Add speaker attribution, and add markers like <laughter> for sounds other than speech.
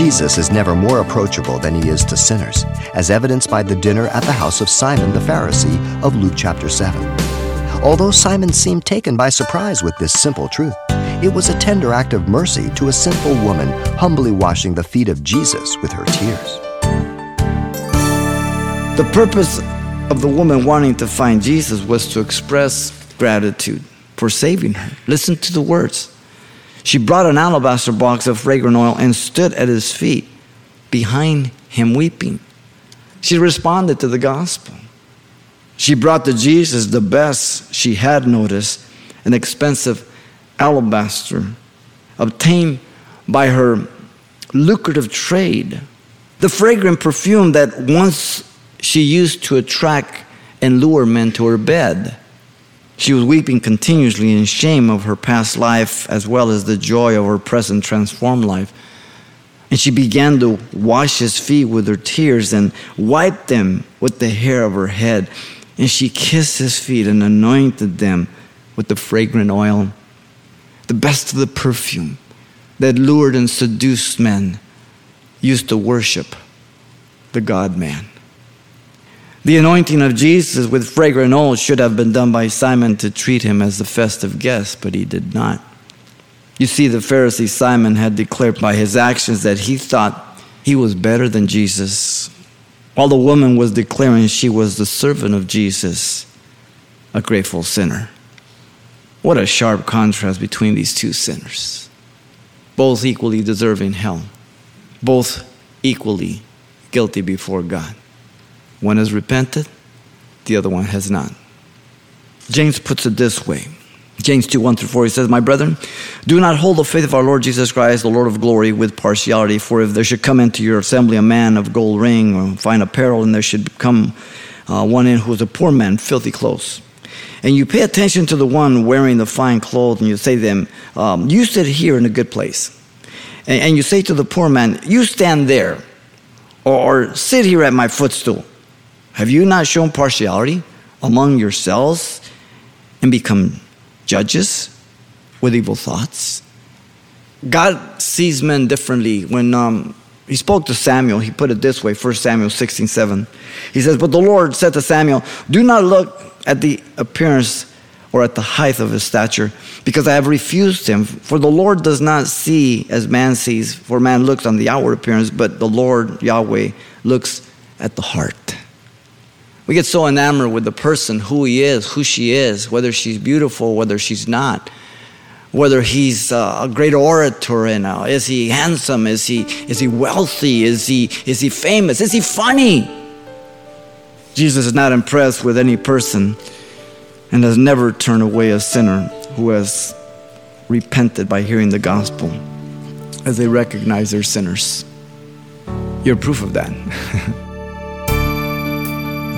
Speaker 1: Jesus is never more approachable than he is to sinners, as evidenced by the dinner at the house of Simon the Pharisee of Luke chapter 7. Although Simon seemed taken by surprise with this simple truth, it was a tender act of mercy to a sinful woman humbly washing the feet of Jesus with her tears.
Speaker 2: The purpose of the woman wanting to find Jesus was to express gratitude for saving her. Listen to the words. She brought an alabaster box of fragrant oil and stood at his feet behind him weeping. She responded to the gospel. She brought to Jesus the best she had noticed an expensive alabaster obtained by her lucrative trade. The fragrant perfume that once she used to attract and lure men to her bed. She was weeping continuously in shame of her past life as well as the joy of her present transformed life. And she began to wash his feet with her tears and wipe them with the hair of her head. And she kissed his feet and anointed them with the fragrant oil, the best of the perfume that lured and seduced men used to worship the God man. The anointing of Jesus with fragrant oil should have been done by Simon to treat him as a festive guest, but he did not. You see, the Pharisee Simon had declared by his actions that he thought he was better than Jesus, while the woman was declaring she was the servant of Jesus, a grateful sinner. What a sharp contrast between these two sinners, both equally deserving hell, both equally guilty before God. One has repented, the other one has not. James puts it this way James 2 1 through 4, he says, My brethren, do not hold the faith of our Lord Jesus Christ, the Lord of glory, with partiality. For if there should come into your assembly a man of gold ring or fine apparel, and there should come uh, one in who is a poor man, filthy clothes, and you pay attention to the one wearing the fine clothes, and you say to them, um, You sit here in a good place. And, and, you say to the poor man, You stand there, or, or sit here at my footstool. Have you not shown partiality among yourselves and become judges with evil thoughts? God sees men differently. When um, he spoke to Samuel, he put it this way 1 Samuel 16 7. He says, But the Lord said to Samuel, Do not look at the appearance or at the height of his stature, because I have refused him. For the Lord does not see as man sees, for man looks on the outward appearance, but the Lord Yahweh looks at the heart. We get so enamored with the person, who he is, who she is, whether she's beautiful, whether she's not, whether he's a great orator and uh, is he handsome, is he, is he wealthy, is he, is he famous, is he funny? Jesus is not impressed with any person and has never turned away a sinner who has repented by hearing the gospel as they recognize they're sinners. You're proof of that. <laughs>